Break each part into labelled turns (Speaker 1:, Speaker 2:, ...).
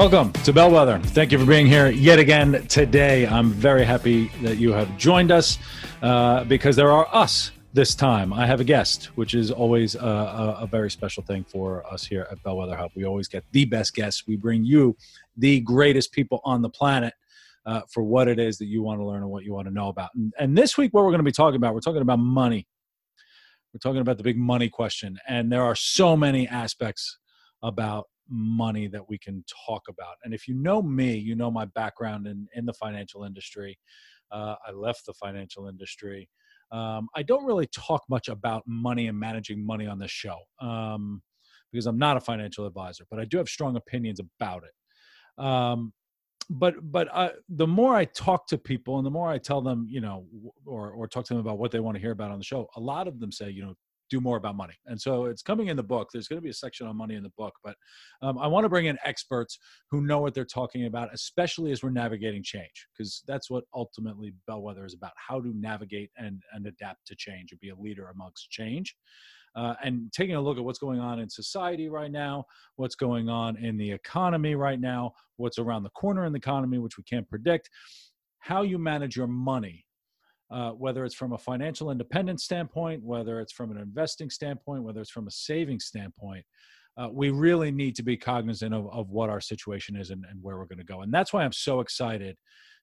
Speaker 1: Welcome to Bellwether. Thank you for being here yet again today. I'm very happy that you have joined us uh, because there are us this time. I have a guest, which is always a, a, a, very special thing for us here at Bellwether Hub. We always get the best guests. We bring you the greatest people on the planet uh, for what it is that you want to learn and what you want to know about. And, and this week, what we're going to be talking about, we're talking about money. We're talking about the big money question. And there are so many aspects about money that we can talk about. And if you know me, you know my background in, in the financial industry. Uh, I left the financial industry. Um, I don't really talk much about money and managing money on this show um, because I'm not a financial advisor, but I do have strong opinions about it. Um, but but I, the more I talk to people and the more I tell them, you know, or or talk to them about what they want to hear about on the show, a lot of them say, you know, do more about money. And so it's coming in the book. There's going to be a section on money in the book, but um, I want to bring in experts who know what they're talking about, especially as we're navigating change, because that's what ultimately Bellwether is about how to navigate and, and adapt to change and be a leader amongst change. Uh, and taking a look at what's going on in society right now, what's going on in the economy right now, what's around the corner in the economy, which we can't predict, how you manage your money uh, whether it's from a financial independence standpoint, whether it's from an investing standpoint, whether it's from a saving standpoint, uh, we really need to be cognizant of, of what our situation is and, and where we're going to go. And that's why I'm so excited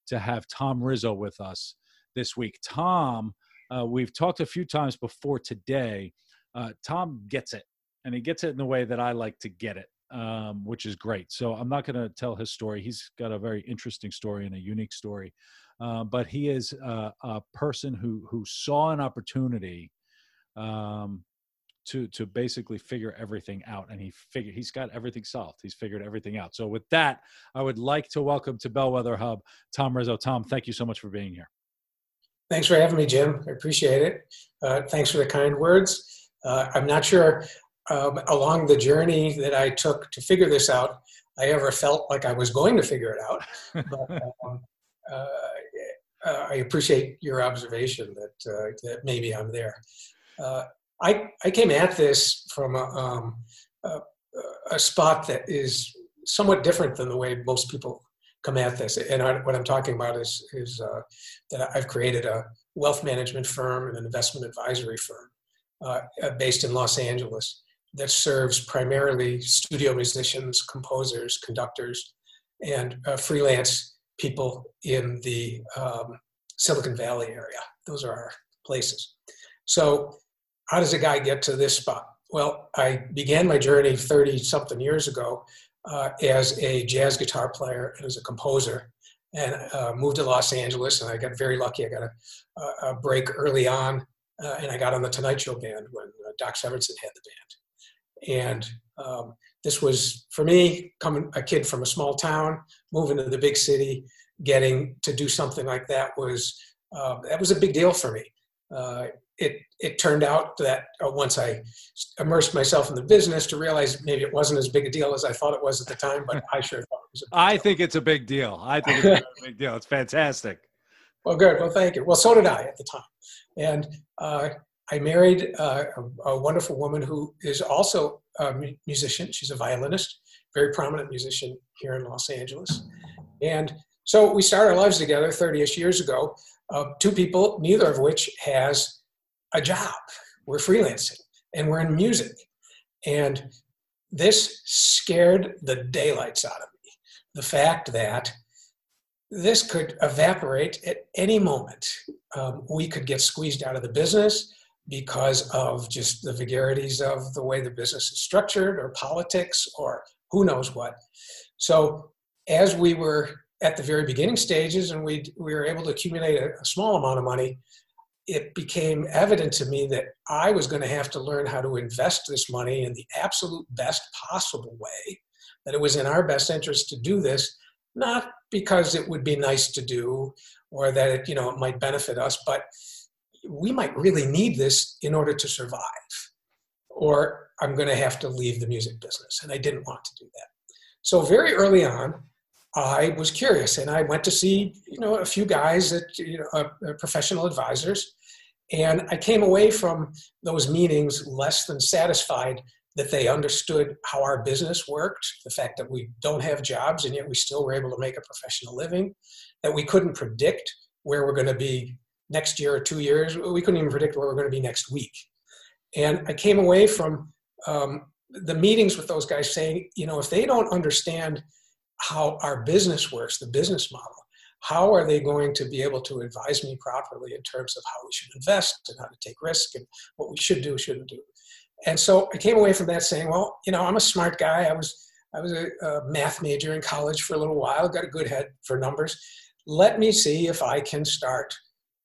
Speaker 1: to have Tom Rizzo with us this week. Tom, uh, we've talked a few times before today. Uh, Tom gets it, and he gets it in the way that I like to get it. Um, which is great. So I'm not going to tell his story. He's got a very interesting story and a unique story. Uh, but he is a, a, person who who saw an opportunity um, to to basically figure everything out, and he figured he's got everything solved. He's figured everything out. So with that, I would like to welcome to Bellwether Hub Tom Rizzo. Tom, thank you so much for being here.
Speaker 2: Thanks for having me, Jim. I appreciate it. Uh, thanks for the kind words. Uh, I'm not sure um, along the journey that I took to figure this out, I ever felt like I was going to figure it out. But um, uh, uh, I appreciate your observation that uh, that maybe I'm there. Uh, I I came at this from a, um, a, a, spot that is somewhat different than the way most people come at this. And I, what I'm talking about is is uh, that I've created a wealth management firm and an investment advisory firm uh, based in Los Angeles that serves primarily studio musicians, composers, conductors, and uh, freelance people in the um, Silicon Valley area. Those are our places. So, how does a guy get to this spot? Well, I began my journey 30 something years ago uh, as a jazz guitar player and as a composer, and uh, moved to Los Angeles. And I got very lucky. I got a, a break early on, uh, and I got on the Tonight Show band when uh, Doc Severinsen had the band. And um, this was for me coming a kid from a small town moving to the big city getting to do something like that was uh, that was a big deal for me uh, it it turned out that uh, once I immersed myself in the business to realize maybe it wasn't as big a deal as I thought it was at the time, but I sure thought it was.
Speaker 1: I deal. think it's a big deal. I think it's a big deal. It's fantastic.
Speaker 2: Well, good. Well, thank you. Well, so did I at the time, and uh, I married uh, a, a, wonderful woman who is also a musician. She's a violinist, very prominent musician here in Los Angeles. And so we started our lives together 30ish years ago. Uh, two people, neither of which has a job. We're freelancing and we're in music. And this scared the daylights out of me. The fact that this could evaporate at any moment. Um, we could get squeezed out of the business because of just the vagaries of the way the business is structured or politics or who knows what. So, as we were at the very beginning stages and we, we were able to accumulate a, a small amount of money, it became evident to me that I was going to have to learn how to invest this money in the absolute best possible way that it was in our best interest to do this, not because it would be nice to do or that it, you know, it might benefit us, but we might really need this in order to survive. Or I'm going to have to leave the music business. And I didn't want to do that. So very early on, I was curious and I went to see, you know, a few guys that, you know, uh, uh, professional advisors. And I came away from those meetings less than satisfied that they understood how our business worked, the fact that we don't have jobs and yet we still were able to make a professional living, that we couldn't predict where we're going to be next year or two years. We couldn't even predict where we're going to be next week. And I came away from um, the meetings with those guys saying, you know, if they don't understand how our business works, the business model, how are they going to be able to advise me properly in terms of how we should invest and how to take risk and what we should do, shouldn't do? And so I came away from that saying, well, you know, I'm a smart guy. I was I was a, a math major in college for a little while, got a good head for numbers. Let me see if I can start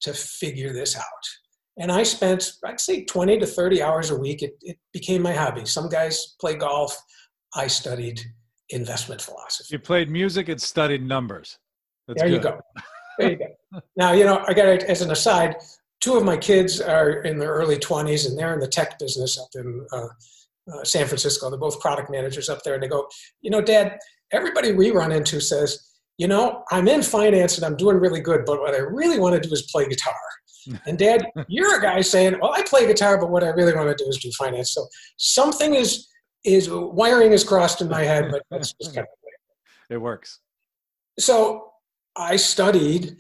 Speaker 2: to figure this out. And I spent, I'd say, 20 to 30 hours a week. It, it became my hobby. Some guys play golf. I studied investment philosophy.
Speaker 1: You played music and studied numbers.
Speaker 2: That's there good. you go. There you go. now, you know, I got it as an aside. Two of my kids are in their early 20s and they're in the tech business up in uh, uh, San Francisco. They're both product managers up there. And they go, you know, Dad, everybody we run into says, you know, I'm in finance and I'm doing really good, but what I really want to do is play guitar. And dad, you're a guy saying, well, I play guitar, but what I really want to do is do finance. So something is, is wiring is crossed in my head, but that's just kind of
Speaker 1: it works.
Speaker 2: So I studied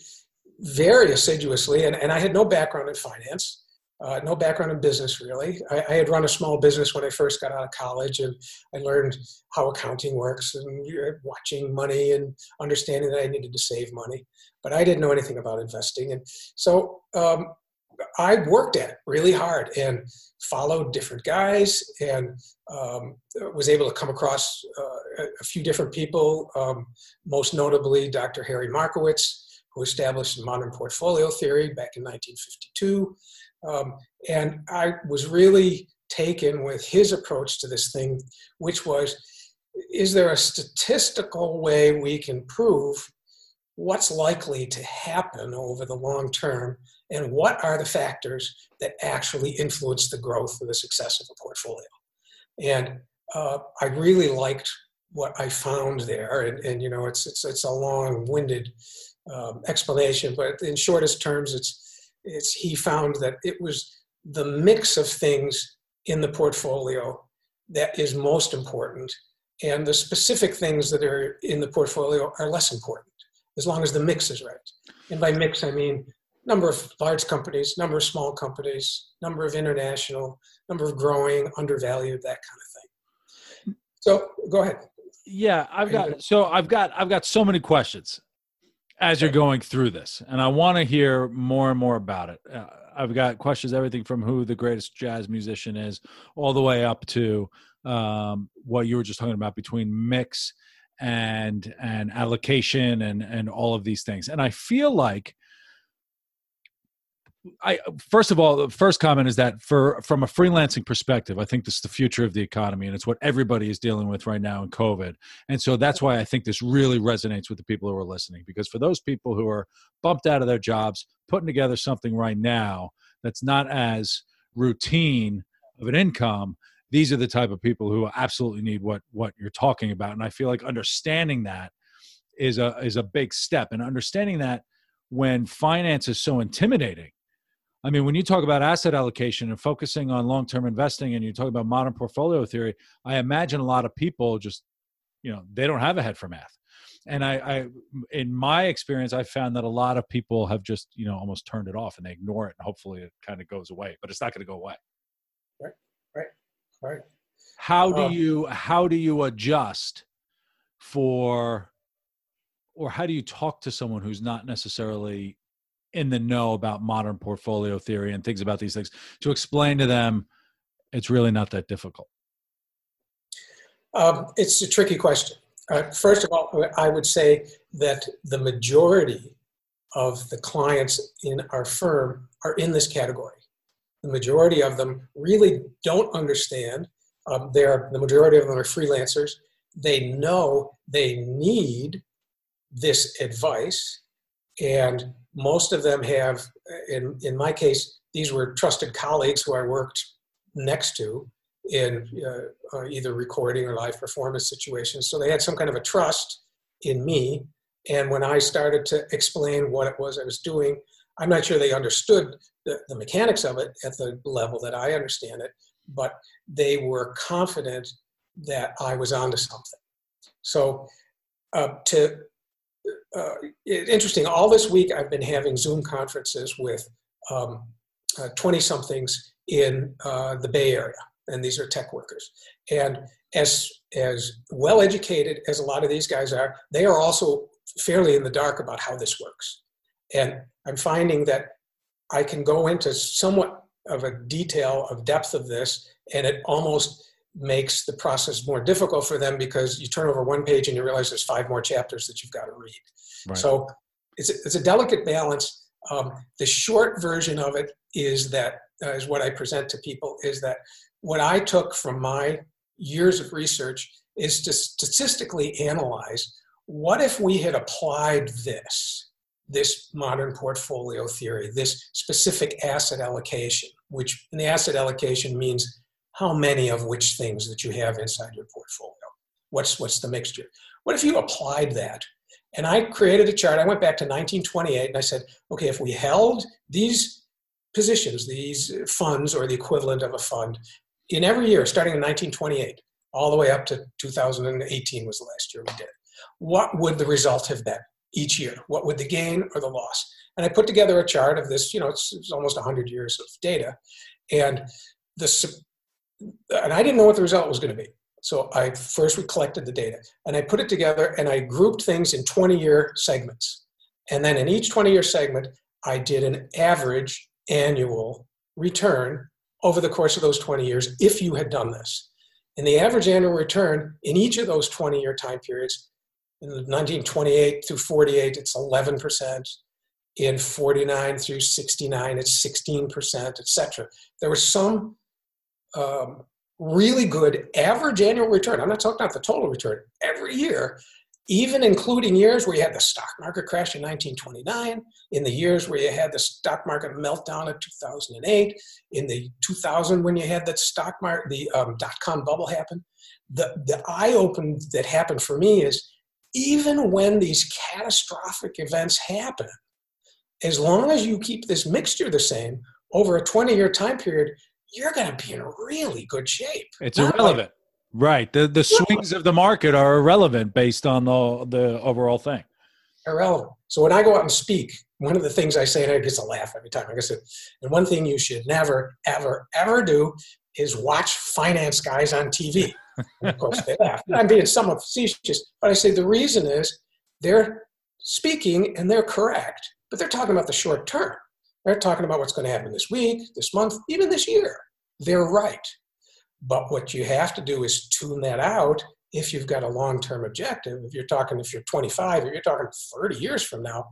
Speaker 2: very assiduously and, and I had no background in finance. Uh, no background in business really. I, I, had run a small business when I first got out of college, and I learned how accounting works and watching money and understanding that I needed to save money. But I didn't know anything about investing, and so um, I worked at really hard and followed different guys, and um, was able to come across uh, a few different people. Um, most notably, Dr. Harry Markowitz, who established modern portfolio theory back in 1952. Um, and I was really taken with his approach to this thing, which was is there a statistical way we can prove what's likely to happen over the long term and what are the factors that actually influence the growth or the success of a portfolio? And uh, I really liked what I found there. And, and you know, it's, it's, it's a long winded um, explanation, but in shortest terms, it's it's he found that it was the mix of things in the portfolio that is most important and the specific things that are in the portfolio are less important as long as the mix is right. And by mix i mean number of large companies number of small companies number of international number of growing undervalued that kind of thing. So go ahead.
Speaker 1: Yeah i've got so i've got i've got so many questions as you're going through this, and I want to hear more and more about it. Uh, I've got questions, everything from who the greatest jazz musician is, all the way up to um, what you were just talking about between mix and and allocation and and all of these things. And I feel like I first of all, the first comment is that for from a freelancing perspective, I think this is the future of the economy, and it's what everybody is dealing with right now in COVID. And so that's why I think this really resonates with the people who are listening, because for those people who are bumped out of their jobs, putting together something right now that's not as routine of an income, these are the type of people who absolutely need what what you're talking about. And I feel like understanding that is a is a big step, and understanding that when finance is so intimidating I mean, when you talk about asset allocation and focusing on long term investing and you talk about modern portfolio theory, I imagine a lot of people just, you know, they don't have a head for math. And I, I, in my experience, I found that a lot of people have just, you know, almost turned it off and they ignore it. And hopefully it kind of goes away, but it's not going to go away.
Speaker 2: Right, right, right.
Speaker 1: How do um, you, how do you adjust for, or how do you talk to someone who's not necessarily in the know about modern portfolio theory and things about these things to explain to them it's really not that difficult.
Speaker 2: Um, it's a tricky question. Uh, first of all i would say that the majority of the clients in our firm are in this category. The majority of them really don't understand um, they're the majority of them are freelancers. They know they need this advice and most of them have in in my case these were trusted colleagues who i worked next to in uh, uh, either recording or live performance situations. So they had some kind of a trust in me. And when i started to explain what it was i was doing i'm not sure they understood the, the mechanics of it at the level that i understand it but they were confident that i was onto something. So uh, to uh, interesting. All this week, I've been having Zoom conferences with 20 um, somethings in uh, the Bay Area, and these are tech workers. And as as well educated as a lot of these guys are, they are also fairly in the dark about how this works. And I'm finding that I can go into somewhat of a detail of depth of this, and it almost makes the process more difficult for them because you turn over one page and you realize there's five more chapters that you've got to read. Right. So it's a, it's a delicate balance. Um, the short version of it is that uh, is what I present to people is that what I took from my years of research is to statistically analyze what if we had applied this this modern portfolio theory this specific asset allocation which in the asset allocation means how many of which things that you have inside your portfolio. What's, what's the mixture? What if you applied that? And I created a chart. I went back to 1928 and I said, okay, if we held these positions, these funds or the equivalent of a fund, in every year, starting in 1928, all the way up to 2018 was the last year we did, what would the result have been each year? What would the gain or the loss? And I put together a chart of this, you know, it's, it's almost 100 years of data. And the and I didn't know what the result was going to be. So I first collected the data and I put it together and I grouped things in 20 year segments. And then in each 20 year segment, I did an average annual return over the course of those 20 years if you had done this. And the average annual return in each of those 20 year time periods, in 1928 through 48, it's 11%. In 49 through 69, it's 16%, etc. There was some um, really good average annual return. I'm not talking about the total return every year, even including years where you had the stock market crash in 1929, in the years where you had the stock market meltdown in 2008, in the 2000 when you had the stock market, the um, dot com bubble happen. The, the eye open that happened for me is even when these catastrophic events happen, as long as you keep this mixture the same over a 20 year time period, you're going to be in really good shape.
Speaker 1: It's Not irrelevant. Like, right. The the swings of the market are irrelevant based on the the overall thing.
Speaker 2: Irrelevant. So when I go out and speak, one of the things I say, and I get a laugh every time. Like I said, and one thing you should never, ever, ever do is watch finance guys on TV. Of course, they laugh. I'm being somewhat facetious, but I say the reason is they're speaking and they're correct, but they're talking about the short term. They're talking about what's going to happen this week, this month, even this year. They're right. But what you have to do is tune that out if you've got a long term objective. If you're talking, if you're 25 or you're talking 30 years from now,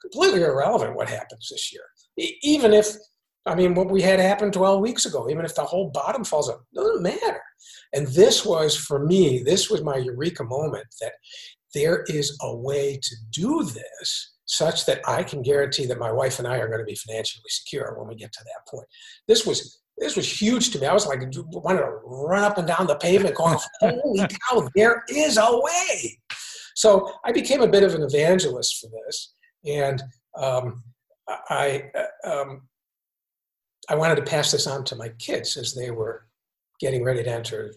Speaker 2: completely irrelevant what happens this year. Even if, I mean, what we had happen 12 weeks ago, even if the whole bottom falls out, doesn't matter. And this was, for me, this was my eureka moment that there is a way to do this such that I can guarantee that my wife and I are going to be financially secure when we get to that point. This was this was huge to me. I was like, wanted to run up and down the pavement, going, "Holy cow, there is a way!" So I became a bit of an evangelist for this, and um, I um, I wanted to pass this on to my kids as they were getting ready to enter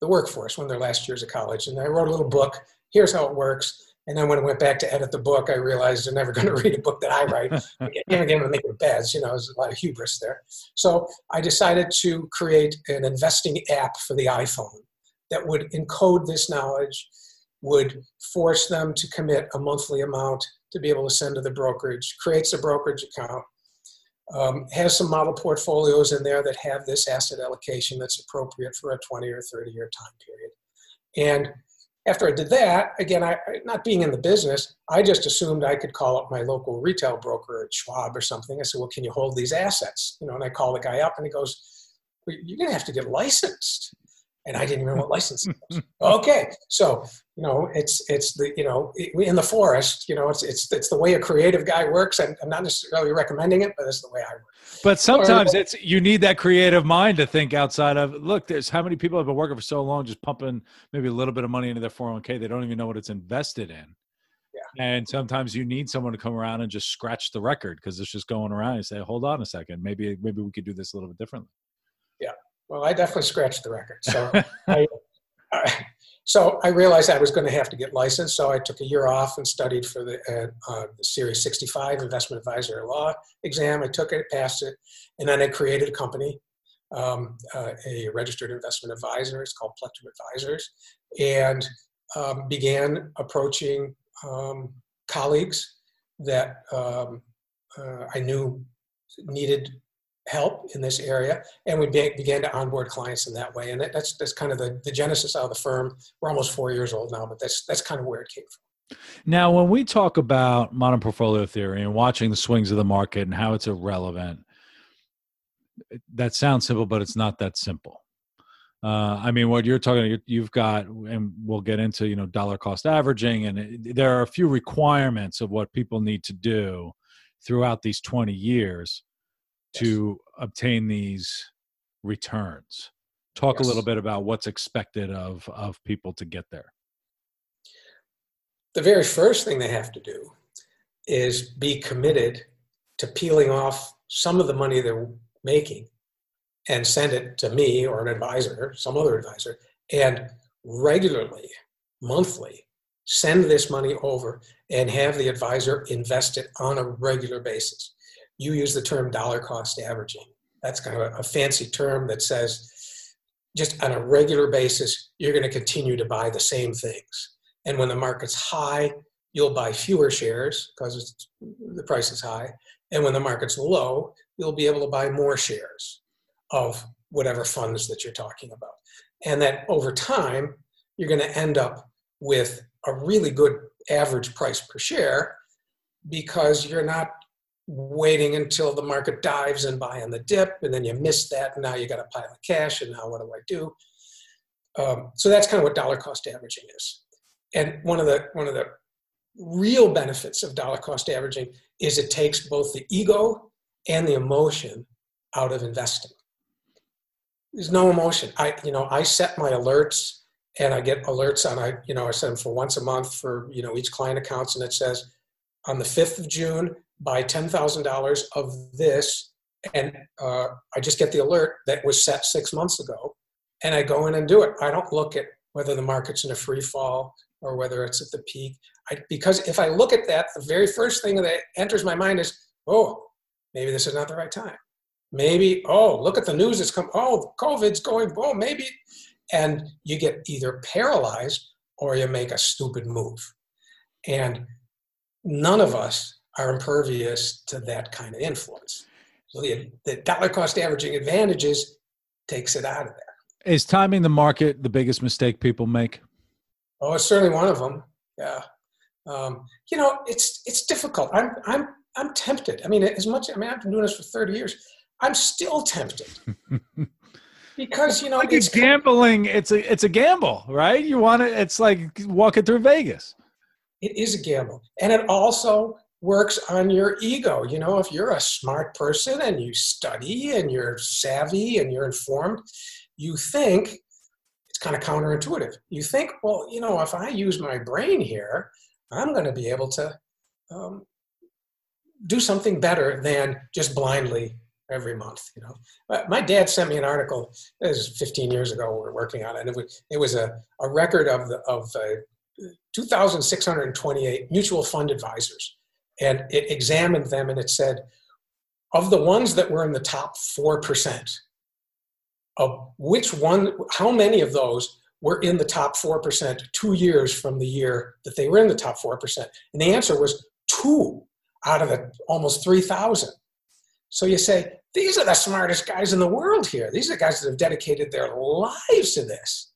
Speaker 2: the workforce, one of their last years of college. And I wrote a little book. Here's how it works. And then when I went back to edit the book, I realized they're never going to read a book that I write. Again, again, I'm making beds, you know, there's a lot of hubris there. So I decided to create an investing app for the iPhone that would encode this knowledge, would force them to commit a monthly amount to be able to send to the brokerage, creates a brokerage account, um, has some model portfolios in there that have this asset allocation that's appropriate for a 20 or 30 year time period. And after I did that, again, I, not being in the business, I just assumed I could call up my local retail broker at Schwab or something. I said, "Well, can you hold these assets?" You know, and I call the guy up, and he goes, well, "You're going to have to get licensed." And I didn't even know what licensing. Hmm. Okay, so you know, it's it's the you know in the forest, you know, it's it's it's the way a creative guy works. I'm, I'm not necessarily recommending it, but it's the way I work.
Speaker 1: But sometimes it's you need that creative mind to think outside of. Look, there's how many people have been working for so long, just pumping maybe a little bit of money into their 401k. They don't even know what it's invested in. Yeah. And sometimes you need someone to come around and just scratch the record because it's just going around and say, "Hold on a second, maybe maybe we could do this a little bit differently."
Speaker 2: Yeah. Well, I definitely scratched the record. So, I, so I realized I was going to have to get licensed. So I took a year off and studied for the, uh, uh, the Series 65 Investment Advisor Law exam. I took it, passed it, and then I created a company, um, uh, a registered investment advisor. It's called Plectrum Advisors, and um, began approaching um, colleagues that um, uh, I knew needed help in this area, and we be, began to onboard clients in that way. And that, that's that's kind of the, the genesis of the firm. We're almost four years old now, but that's that's kind of where it came from.
Speaker 1: Now, when we talk about modern portfolio theory and watching the swings of the market and how it's irrelevant, that sounds simple, but it's not that simple. Uh, I mean, what you're talking, you've got, and we'll get into, you know, dollar cost averaging, and it, there are a few requirements of what people need to do throughout these 20 years to obtain these returns. Talk yes. a little bit about what's expected of of people to get there.
Speaker 2: The very first thing they have to do is be committed to peeling off some of the money they're making and send it to me or an advisor, some other advisor, and regularly, monthly, send this money over and have the advisor invest it on a regular basis you use the term dollar cost averaging. That's kind of a, a fancy term that says just on a regular basis, you're going to continue to buy the same things. And when the market's high, you'll buy fewer shares because the price is high. And when the market's low, you'll be able to buy more shares of whatever funds that you're talking about. And that over time, you're going to end up with a really good average price per share because you're not waiting until the market dives and buy on the dip, and then you miss that, and now you got a pile of cash, and now what do I do? Um, so that's kind of what dollar cost averaging is. And one of the one of the real benefits of dollar cost averaging is it takes both the ego and the emotion out of investing. There's no emotion. I you know I set my alerts and I get alerts on I you know I set them for once a month for you know each client accounts and it says on the 5th of June buy $10,000 of this, and uh, I just get the alert that was set six months ago, and I go in and do it. I don't look at whether the market's in a free fall or whether it's at the peak. I, because if I look at that, the very first thing that enters my mind is, oh, maybe this is not the right time. Maybe, oh, look at the news that's come. Oh, COVID's going. Oh, maybe. And you get either paralyzed or you make a stupid move. And none of us are impervious to that kind of influence. So the, the dollar cost averaging advantages takes it out of there.
Speaker 1: Is timing the market the biggest mistake people make?
Speaker 2: Oh, it's certainly one of them. Yeah. Um, you know, it's it's difficult. I'm I'm I'm tempted. I mean, as much. I mean, I've been doing this for 30 years. I'm still tempted. because you know
Speaker 1: like it's gambling it's a it's a gamble right you want to it's like walking through vegas
Speaker 2: it is a gamble and it also works on your ego. You know, if you're a smart person and you study and you're savvy and you're informed, you think it's kind of counterintuitive. You think, well, you know, if I use my brain here, I'm going to be able to um, do something better than just blindly every month. You know, my dad sent me an article. This was 15 years ago. We were working on it. And it was, it was a, a record of the of uh, 2,628 mutual fund advisors and it examined them and it said, of the ones that were in the top 4%, of which one, how many of those were in the top 4% two years from the year that they were in the top 4%? And the answer was two out of the almost 3,000. So you say, these are the smartest guys in the world here. These are the guys that have dedicated their lives to this.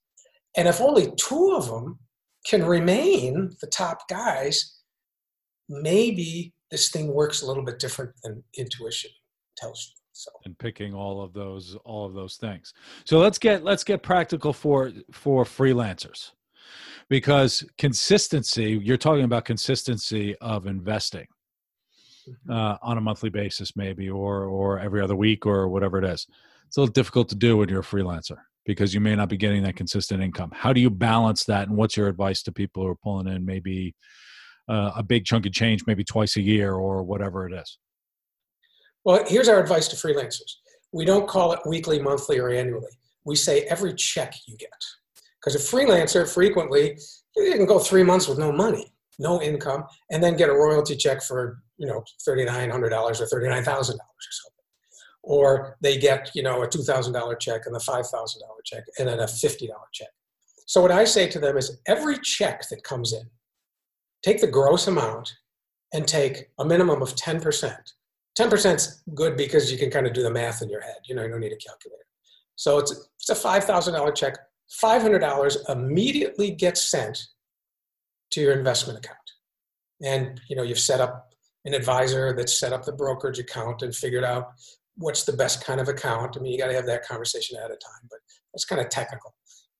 Speaker 2: And if only two of them can remain the top guys, maybe this thing works a little bit different than intuition tells you. So
Speaker 1: and picking all of those all of those things. So let's get let's get practical for for freelancers because consistency you're talking about consistency of investing mm-hmm. uh, on a monthly basis maybe or or every other week or whatever it is it's a little difficult to do when you're a freelancer because you may not be getting that consistent income how do you balance that and what's your advice to people who are pulling in maybe uh, a big chunk of change maybe twice a year or whatever it is?
Speaker 2: Well here's our advice to freelancers. We don't call it weekly monthly or annually. We say every check you get. Because a freelancer frequently you can go three months with no money, no income, and then get a royalty check for you know thirty nine hundred dollars or thirty nine thousand dollars or something. Or they get you know a two thousand dollar check and a five thousand dollar check and then a fifty dollar check. So what I say to them is every check that comes in, take the gross amount and take a minimum of ten percent. Ten percent is good because you can kind of do the math in your head. You know, you don't need a calculator. So it's it's a five thousand dollar check. $500 immediately gets sent to your investment account. And you know, you've set up an advisor that's set up the brokerage account and figured out what's the best kind of account. I mean, you got to have that conversation ahead of time, but that's kind of technical.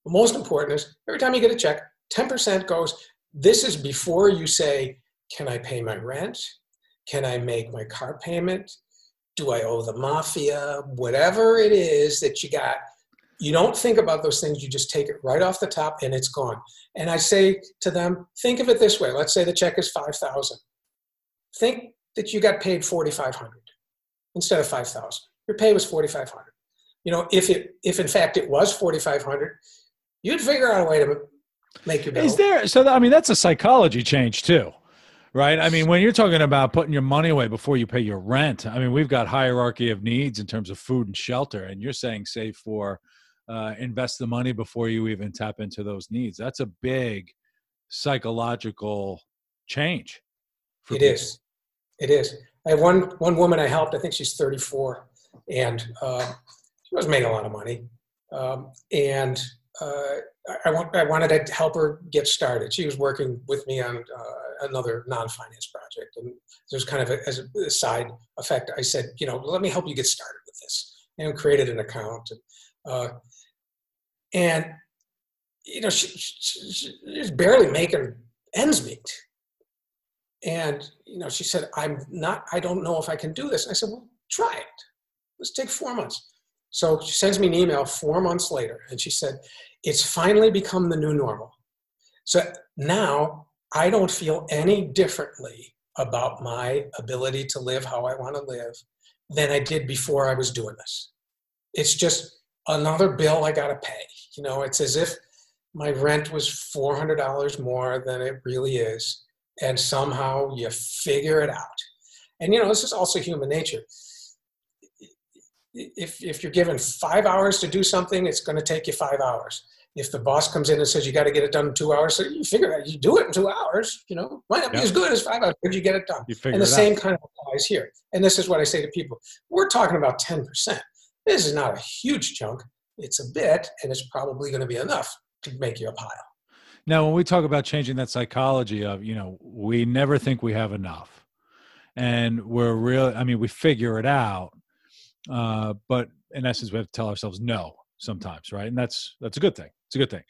Speaker 2: The most important is every time you get a check, 10% goes. This is before you say, Can I pay my rent? Can I make my car payment? Do I owe the mafia? Whatever it is that you got, you don't think about those things you just take it right off the top and it's gone and i say to them think of it this way let's say the check is 5000 think that you got paid 4500 instead of 5000 your pay was 4500 you know if it if in fact it was 4500 you'd figure out a way to make your bill.
Speaker 1: is there so i mean that's a psychology change too right i mean when you're talking about putting your money away before you pay your rent i mean we've got hierarchy of needs in terms of food and shelter and you're saying save for uh, invest the money before you even tap into those needs. That's a big psychological change.
Speaker 2: It people. is. It is. I have one one woman I helped. I think she's 34, and uh, she was making a lot of money. Um, and uh, I, want, I wanted to help her get started. She was working with me on uh, another non-finance project, and there's kind of a, as a side effect. I said, you know, let me help you get started with this, and created an account. And, uh, and you know she, she, she was barely making ends meet and you know she said i'm not i don't know if i can do this and i said well try it let's take four months so she sends me an email four months later and she said it's finally become the new normal so now i don't feel any differently about my ability to live how i want to live than i did before i was doing this it's just another bill i got to pay you know, it's as if my rent was $400 more than it really is. And somehow you figure it out. And, you know, this is also human nature. If, if you're given five hours to do something, it's going to take you five hours. If the boss comes in and says you got to get it done in two hours, so you figure out you do it in two hours. You know, might not be as good as five hours, but you get it done. and the same out. kind of applies here. And this is what I say to people: we're talking about ten percent. This is not a huge chunk, it's a bit, and it's probably going to be enough to make you a pile.
Speaker 1: Now, when we talk about changing that psychology of, you know, we never think we have enough, and we're real. I mean, we figure it out, uh, but in essence, we have to tell ourselves no sometimes, right? And that's that's a good thing. It's a good thing.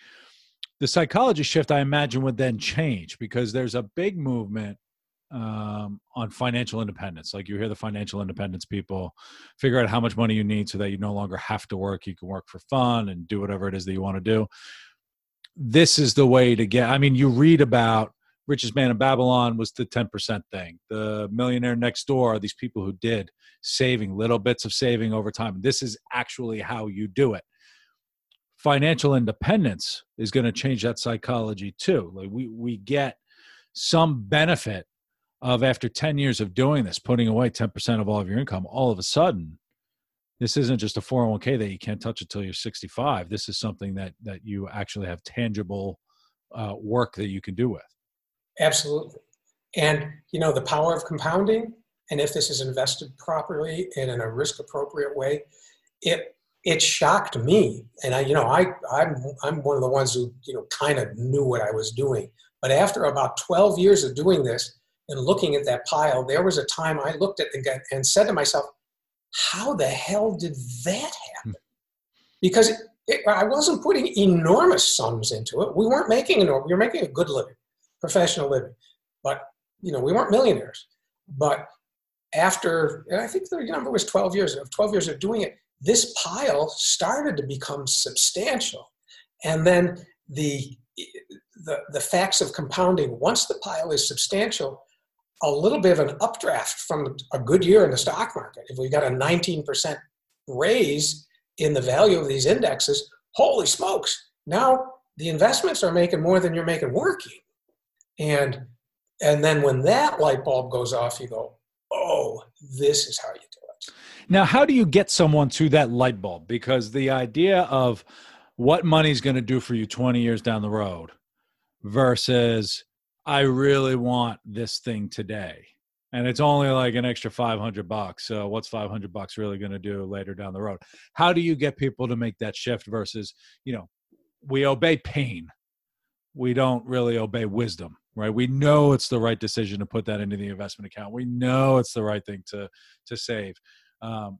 Speaker 1: The psychology shift, I imagine, would then change because there's a big movement um, on financial independence. Like you hear the financial independence people figure out how much money you need so that you no longer have to work. You can work for fun and do whatever it is that you want to do. This is the way to get. I mean, you read about richest man in Babylon was the 10% thing. The millionaire next door are these people who did saving little bits of saving over time. This is actually how you do it. Financial independence is going to change that psychology too. Like we we get some benefit of after 10 years of doing this, putting away 10% of all of your income, all of a sudden, this isn't just a 401k that you can't touch until you're 65. This is something that that you actually have tangible uh, work that you can do with.
Speaker 2: Absolutely. And you know the power of compounding, and if this is invested properly and in a risk appropriate way, it it shocked me. And I, you know, I I'm I'm one of the ones who you know kind of knew what I was doing. But after about 12 years of doing this, and looking at that pile, there was a time I looked at and, and said to myself, how the hell did that happen? Hmm. Because it, I wasn't putting enormous sums into it. We weren't making an, we were making a good living, professional living, but you know, we weren't millionaires. But after, and I think the number was 12 years, of 12 years of doing it, this pile started to become substantial. And then the, the, the facts of compounding, once the pile is substantial, a little bit of an updraft from a good year in the stock market. If we got a 19% raise in the value of these indexes, holy smokes, now the investments are making more than you're making working. And and then when that light bulb goes off, you go, oh, this is how you do it.
Speaker 1: Now, how do you get someone to that light bulb? Because the idea of what money's going to do for you 20 years down the road versus I really want this thing today. And it's only like an extra 500 bucks. So what's 500 bucks really going to do later down the road? How do you get people to make that shift versus, you know, we obey pain. We don't really obey wisdom, right? We know it's the right decision to put that into the investment account. We know it's the right thing to to save. Um,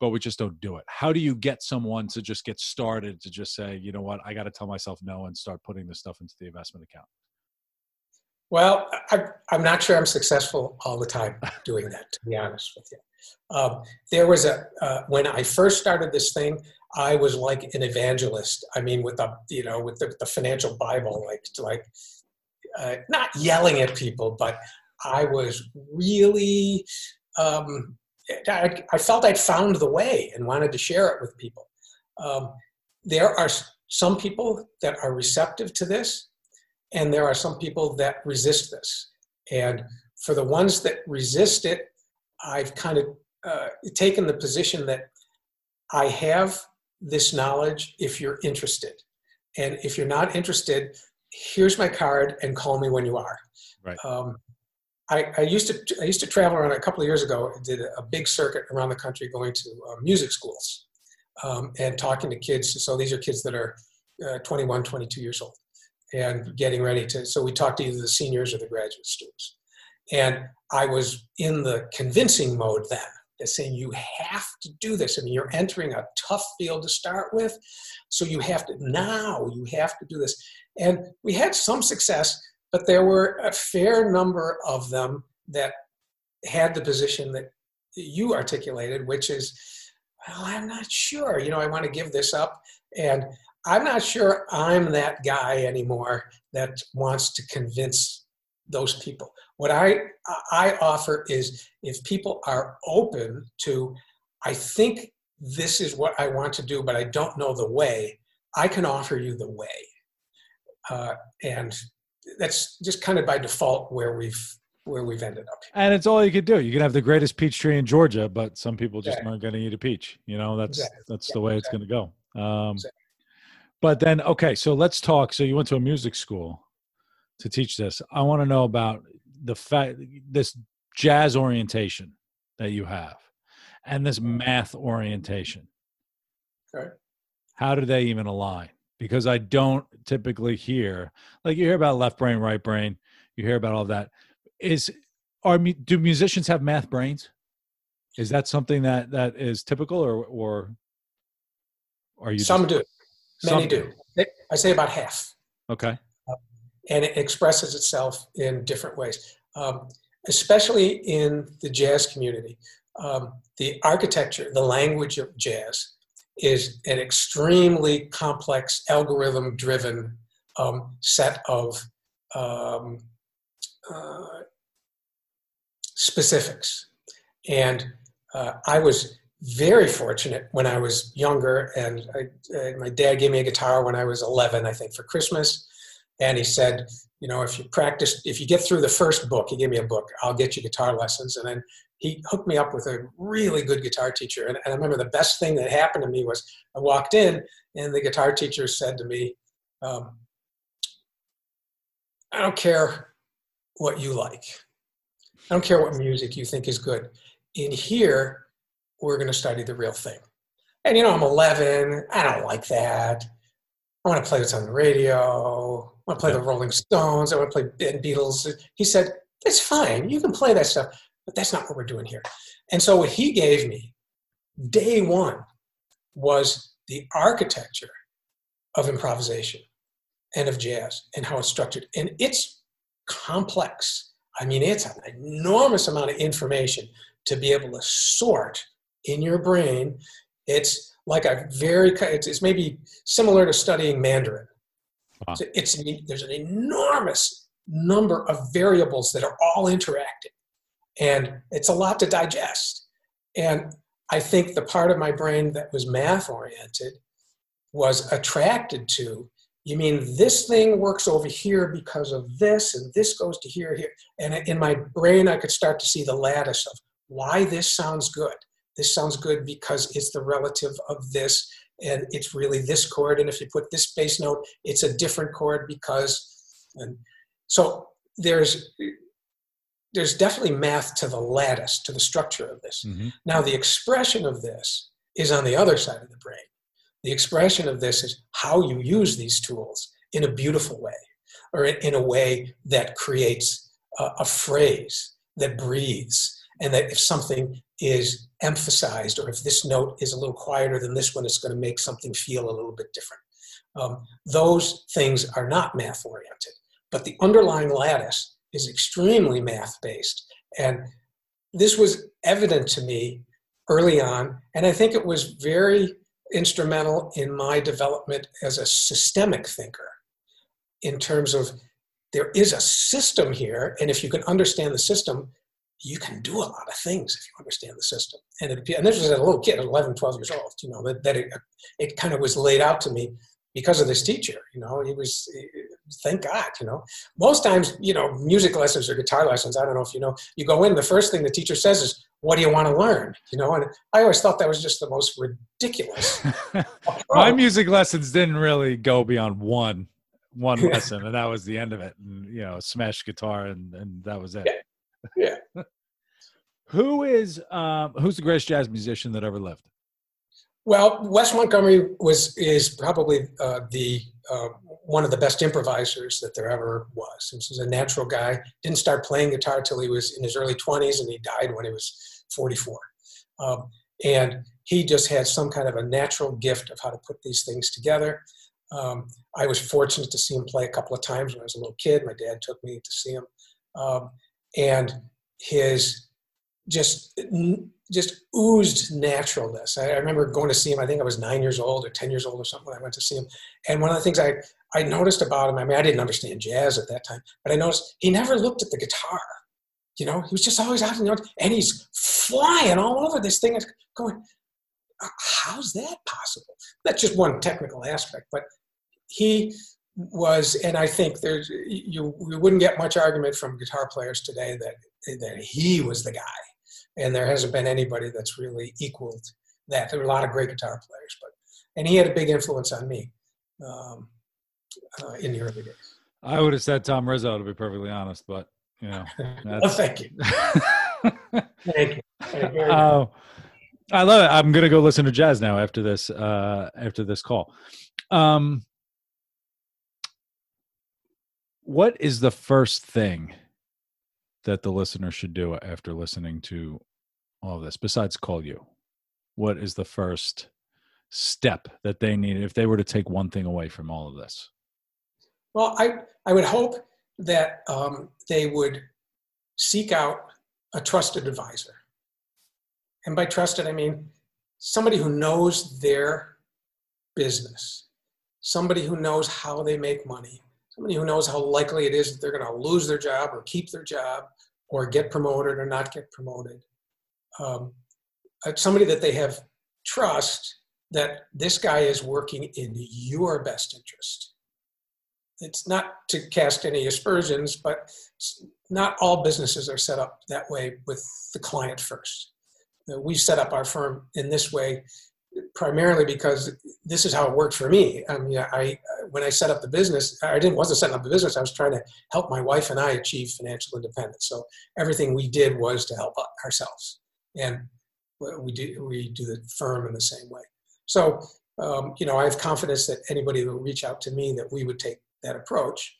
Speaker 1: but we just don't do it. How do you get someone to just get started to just say, you know what, I got to tell myself no and start putting this stuff into the investment account?
Speaker 2: Well, I, am not sure I'm successful all the time doing that, to be honest with you. Um, there was a, uh, when I first started this thing, I was like an evangelist. I mean, with the, you know, with the, the financial Bible, like, like, uh, not yelling at people, but I was really, um, I, I, felt I'd found the way and wanted to share it with people. Um, there are some people that are receptive to this, and there are some people that resist this. And for the ones that resist it, I've kind of uh, taken the position that I have this knowledge if you're interested. And if you're not interested, here's my card and call me when you are.
Speaker 1: Right.
Speaker 2: Um, I, I, used to I used to travel around a couple of years ago. Did a big circuit around the country, going to uh, music schools um, and talking to kids. So these are kids that are uh, 21, 22 years old, and getting ready to. So we talked to either the seniors or the graduate students, and I was in the convincing mode then. Saying you have to do this. I mean, you're entering a tough field to start with, so you have to now. You have to do this, and we had some success but there were a fair number of them that had the position that you articulated, which is, well, I'm not sure. You know, I want to give this up. And I'm not sure I'm that guy anymore that wants to convince those people. What I, I offer is if people are open to, I think this is what I want to do, but I don't know the way, I can offer you the way. Uh, and that's just kind of by default where we've where we've ended up.
Speaker 1: And it's all you could do. You can have the greatest peach tree in Georgia, but some people just exactly. aren't going to eat a peach. You know, that's exactly. that's yeah, the way exactly. it's going to go. Um, but then, okay, so let's talk. So you went to a music school to teach this. I want to know about the fact this jazz orientation that you have, and this math orientation.
Speaker 2: Okay.
Speaker 1: How do they even align? Because I don't typically hear like you hear about left brain, right brain, you hear about all that. Is are do musicians have math brains? Is that something that that is typical, or or are you?
Speaker 2: Some just, do, many some do. I say about half.
Speaker 1: Okay.
Speaker 2: Um, and it expresses itself in different ways, um, especially in the jazz community. Um, the architecture, the language of jazz is an extremely complex algorithm driven um, set of um, uh, specifics. And uh, I was very fortunate when I was younger, and I, uh, my dad gave me a guitar when I was 11, I think, for Christmas. And he said, you know, if you practice, if you get through the first book, he gave me a book, I'll get you guitar lessons. And then he hooked me up with a really good guitar teacher. And, and, I remember the best thing that happened to me was I walked in and the guitar teacher said to me, um, I don't care what you like. I don't care what music you think is good. In here, we're going to study the real thing. And you know, I'm 11. I don't like that. I want to play what's on the radio. I want to play the Rolling Stones. I want to play Beatles. He said, it's fine. You can play that stuff but that's not what we're doing here. And so what he gave me day one was the architecture of improvisation and of jazz and how it's structured. And it's complex. I mean, it's an enormous amount of information to be able to sort in your brain. It's like a very, it's, it's maybe similar to studying Mandarin. Wow. It's, it's, there's an enormous number of variables that are all interacting. And it's a lot to digest. And I think the part of my brain that was math oriented was attracted to you mean this thing works over here because of this and this goes to here here and in my brain i could start to see the lattice of why this sounds good this sounds good because it's the relative of this and it's really this chord and if you put this bass note it's a different chord because and so there's there's definitely math to the lattice to the structure of this. Mm-hmm. now the expression of this is on the other side of the brain. The expression of this is how you use these tools in a beautiful way or in a way that creates a, a phrase that breathes and that if something is emphasized or if this note is a little quieter than this one it's going to make something feel a little bit different. Um, those things are not math oriented but the underlying lattice is extremely math based and this was evident to me early on and i think it was very instrumental in my development as a systemic thinker in terms of there is a system here and if you can understand the system you can do a lot of things if you understand the system. And, it, and this was a little kid 11 12 years old you know that, that it, it kind of was laid out to me because of this teacher you know he was thank god you know. Most times you know music lessons or guitar lessons i don't know if you know you go in the first thing the teacher says is what do you want to learn? You know and i always thought that was just the most ridiculous
Speaker 1: my music lessons didn't really go beyond one one lesson and that was the end of it and you know smash guitar and and that was it.
Speaker 2: Yeah, yeah.
Speaker 1: who is um who's the greatest jazz musician that ever lived
Speaker 2: well wes montgomery was is probably uh, the uh, one of the best improvisers that there ever was. He was a natural guy. Didn't start playing guitar till he was in his early 20s, and he died when he was 44. Um, and he just had some kind of a natural gift of how to put these things together. Um, I was fortunate to see him play a couple of times when I was a little kid. My dad took me to see him, um, and his just just oozed naturalness. I, remember going to see him. I think I was nine years old or ten years old or something when I went to see him. And one of the things I I noticed about him, I mean, I didn't understand jazz at that time, but I noticed he never looked at the guitar. You know, he was just always out in the and he's flying all over this thing. Going, uh, how's that possible? That's just one technical aspect, but he was, and I think there's you, you wouldn't get much argument from guitar players today that that he was the guy and there hasn't been anybody that's really equaled that. There were a lot of great guitar players, but and he had a big influence on me um, uh, in the early days.
Speaker 1: I would have said Tom Rizzo to be perfectly honest, but you know.
Speaker 2: well, thank you. thank you. Thank you
Speaker 1: uh, I love it. I'm gonna go listen to jazz now after this. Uh, after this call. Um, what is the first thing that the listener should do after listening to all of this besides call you? What is the first step that they need if they were to take one thing away from all of this?
Speaker 2: Well, I, I would hope that um, they would seek out a trusted advisor. And by trusted, I mean somebody who knows their business, somebody who knows how they make money, somebody who knows how likely it is that they're going to lose their job or keep their job or get promoted or not get promoted. Um, uh, somebody that they have trust that this guy is working in your best interest. It's not to cast any aspersions, but not all businesses are set up that way with the client first. Uh, we set up our firm in this way primarily because this is how it worked for me. I mean, I when I set up the business, I didn't wasn't setting up the business. I was trying to help my wife and I achieve financial independence. So everything we did was to help ourselves, and we do we do the firm in the same way. So um, you know, I have confidence that anybody will reach out to me that we would take that approach.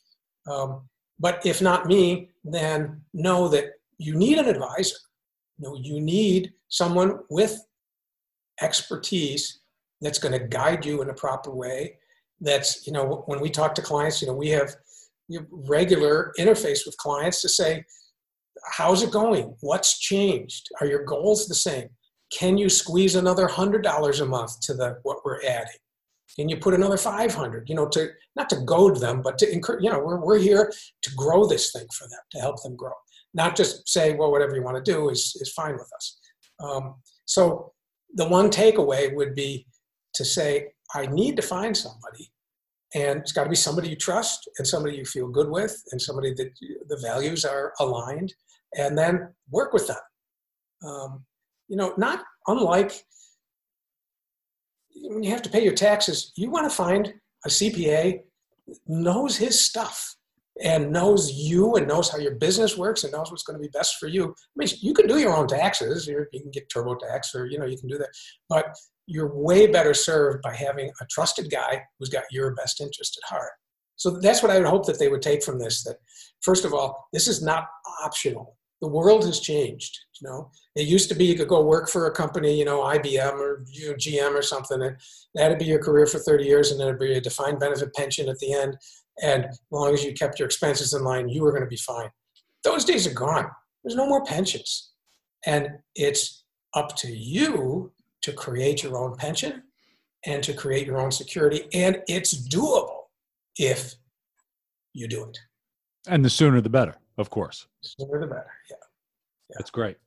Speaker 2: Um, but if not me, then know that you need an advisor. You know, you need someone with expertise that's going to guide you in a proper way. That's, you know, when we talk to clients, you know, we have, regular interface with clients to say, how's it going? What's changed? Are your goals the same? Can you squeeze another hundred dollars a month to the what we're adding? Can you put another 500, you know, to not to goad them, but to encourage, you know, we're, we're here to grow this thing for them, to help them grow. Not just say, well, whatever you want to do is, is fine with us. Um, so the one takeaway would be to say, I need to find somebody. And it's got to be somebody you trust and somebody you feel good with and somebody that the values are aligned and then work with them. Um, you know, not unlike when you have to pay your taxes, you want to find a CPA knows his stuff and knows you and knows how your business works and knows what's going to be best for you. I mean, you can do your own taxes. you can get TurboTax or, you know, you can do that. But you're way better served by having a trusted guy who's got your best interest at heart. So that's what I would hope that they would take from this. That first of all, this is not optional. The world has changed. You know, it used to be you could go work for a company, you know, IBM or you know, GM or something, and that'd be your career for 30 years, and then it'd be a defined benefit pension at the end. And as long as you kept your expenses in line, you were going to be fine. Those days are gone. There's no more pensions, and it's up to you to create your own pension and to create your own security. And it's doable if you do it.
Speaker 1: And the sooner the better, of course.
Speaker 2: The sooner the better. Yeah.
Speaker 1: yeah. That's great.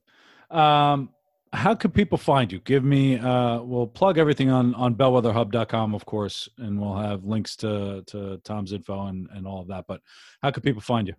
Speaker 1: Um, how can people find you? Give me, uh, we'll plug everything on, on bellwetherhub.com, of course, and we'll have links to, to Tom's info and, and all of that. But how can people find you?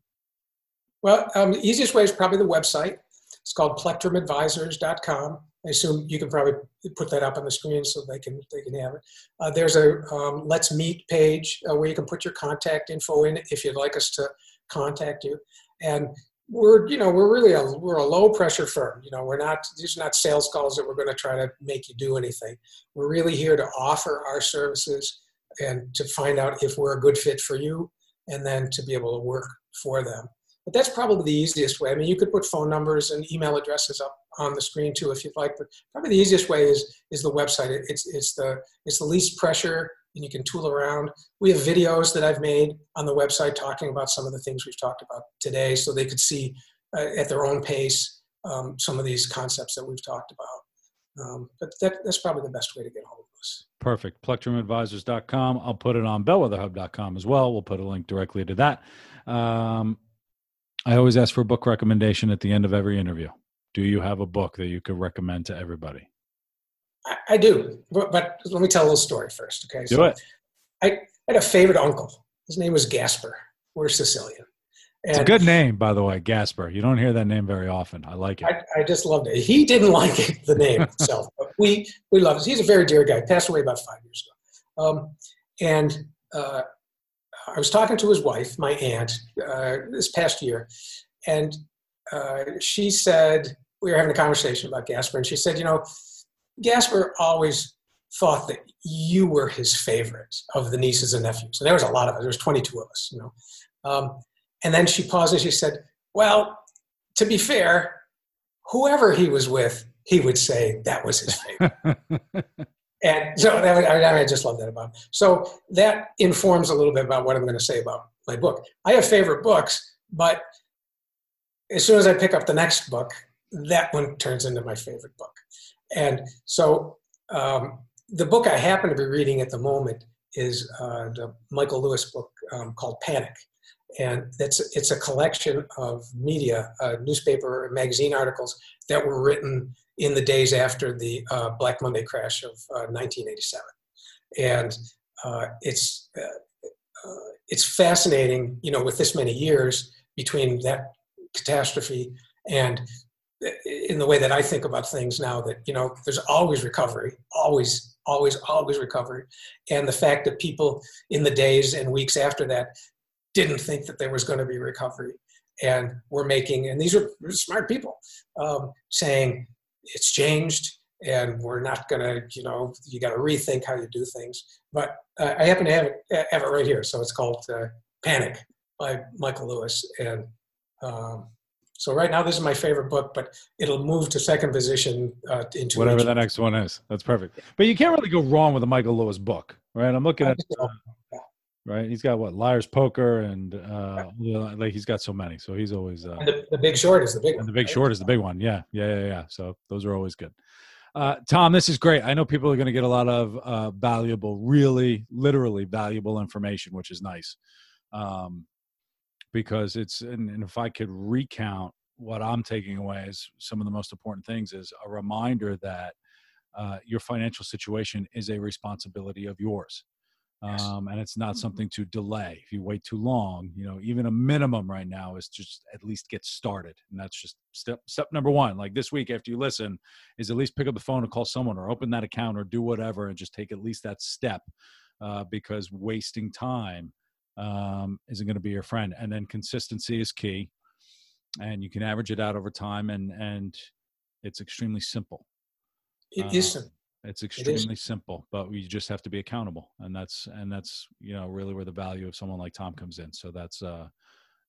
Speaker 2: Well, um, the easiest way is probably the website. It's called plectrumadvisors.com. I assume you can probably put that up on the screen so they can they can have it. Uh, there's a um, Let's Meet page uh, where you can put your contact info in if you'd like us to contact you. And we're you know we're really a we're a low pressure firm. You know we're not these are not sales calls that we're going to try to make you do anything. We're really here to offer our services and to find out if we're a good fit for you, and then to be able to work for them. But that's probably the easiest way. I mean, you could put phone numbers and email addresses up on the screen too if you'd like. But probably the easiest way is is the website. It's it's the it's the least pressure, and you can tool around. We have videos that I've made on the website talking about some of the things we've talked about today, so they could see uh, at their own pace um, some of these concepts that we've talked about. Um, but that, that's probably the best way to get hold of us.
Speaker 1: Perfect. Plectrumadvisors.com. I'll put it on bellwetherhub.com as well. We'll put a link directly to that. Um, I always ask for a book recommendation at the end of every interview. Do you have a book that you could recommend to everybody?
Speaker 2: I, I do, but, but, let me tell a little story first. Okay,
Speaker 1: do so it.
Speaker 2: I had a favorite uncle. His name was Gasper. We're Sicilian.
Speaker 1: And it's a good name, by the way, Gasper. You don't hear that name very often. I like it.
Speaker 2: I, I just loved it. He didn't like it, the name itself, but we we love it. He's a very dear guy. Passed away about five years ago. Um, and uh, I was talking to his wife, my aunt, uh, this past year, and uh, she said we were having a conversation about Gasper, and she said, you know, Gasper always thought that you were his favorite of the nieces and nephews, and there was a lot of us. There was 22 of us, you know. Um, and then she paused and she said, "Well, to be fair, whoever he was with, he would say that was his favorite." And so that, I, I just love that about him. So that informs a little bit about what I'm going to say about my book. I have favorite books, but as soon as I pick up the next book, that one turns into my favorite book. And so um, the book I happen to be reading at the moment is uh, the Michael Lewis book um, called Panic. And it's, it's a collection of media, uh, newspaper, magazine articles that were written in the days after the uh, Black Monday crash of uh, 1987. And uh, it's, uh, uh, it's fascinating, you know, with this many years between that catastrophe and in the way that I think about things now that, you know, there's always recovery, always, always, always recovery. And the fact that people in the days and weeks after that didn't think that there was going to be recovery and we're making and these are smart people um, saying it's changed and we're not going to you know you got to rethink how you do things but uh, i happen to have it have it right here so it's called uh, panic by michael lewis and um, So right now, this is my favorite book, but it'll move to second position uh, into
Speaker 1: whatever the next one is. That's perfect. But you can't really go wrong with a Michael Lewis book, right? I'm looking at. Uh, right, he's got what Liar's Poker and uh, like he's got so many, so he's always. Uh,
Speaker 2: the, the, Big Short is the big.
Speaker 1: And the Big right? Short is the big one. Yeah, yeah, yeah, yeah. So those are always good. Uh, Tom, this is great. I know people are going to get a lot of uh, valuable, really, literally valuable information, which is nice. Um, because it's and, and if I could recount what I'm taking away as some of the most important things is a reminder that uh, your financial situation is a responsibility of yours. Um, and it's not mm-hmm. something to delay. If you wait too long, you know, even a minimum right now is just at least get started. And that's just step step number one. Like this week, after you listen, is at least pick up the phone and call someone or open that account or do whatever and just take at least that step uh, because wasting time um, isn't going to be your friend. And then consistency is key, and you can average it out over time, and and it's extremely simple.
Speaker 2: It uh, isn't.
Speaker 1: It's extremely it simple, but we just have to be accountable, and that's and that's you know really where the value of someone like Tom comes in. So that's uh,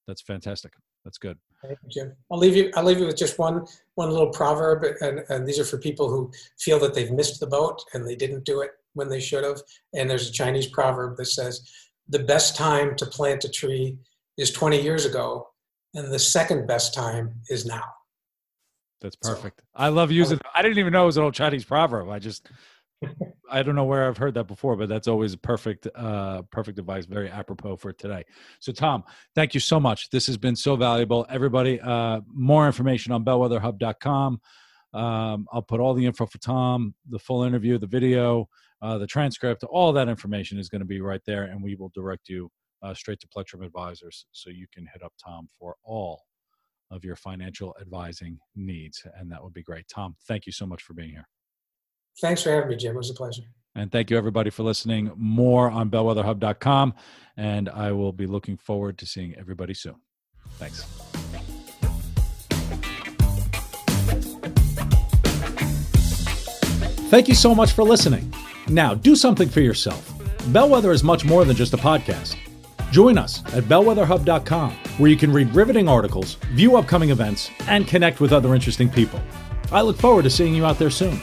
Speaker 1: that's fantastic. That's good.
Speaker 2: Thank you, Jim. I'll leave you. I'll leave you with just one one little proverb, and, and these are for people who feel that they've missed the boat and they didn't do it when they should have. And there's a Chinese proverb that says, the best time to plant a tree is 20 years ago, and the second best time is now.
Speaker 1: That's perfect. So, I love using. I didn't even know it was an old Chinese proverb. I just, I don't know where I've heard that before, but that's always perfect, uh, perfect advice. Very apropos for today. So, Tom, thank you so much. This has been so valuable. Everybody, uh, more information on bellwetherhub.com. Um, I'll put all the info for Tom, the full interview, the video, uh, the transcript, all that information is going to be right there, and we will direct you uh, straight to Plectrum Advisors so you can hit up Tom for all of your financial advising needs. And that would be great. Tom, thank you so much for being here.
Speaker 2: Thanks for having me, Jim. It was a pleasure.
Speaker 1: And thank you, everybody, for listening. More on bellwetherhub.com. And I will be looking forward to seeing everybody soon. Thanks. Thank you so much for listening. Now, do something for yourself. Bellwether is much more than just a podcast. Join us at bellwetherhub.com, where you can read riveting articles, view upcoming events, and connect with other interesting people. I look forward to seeing you out there soon.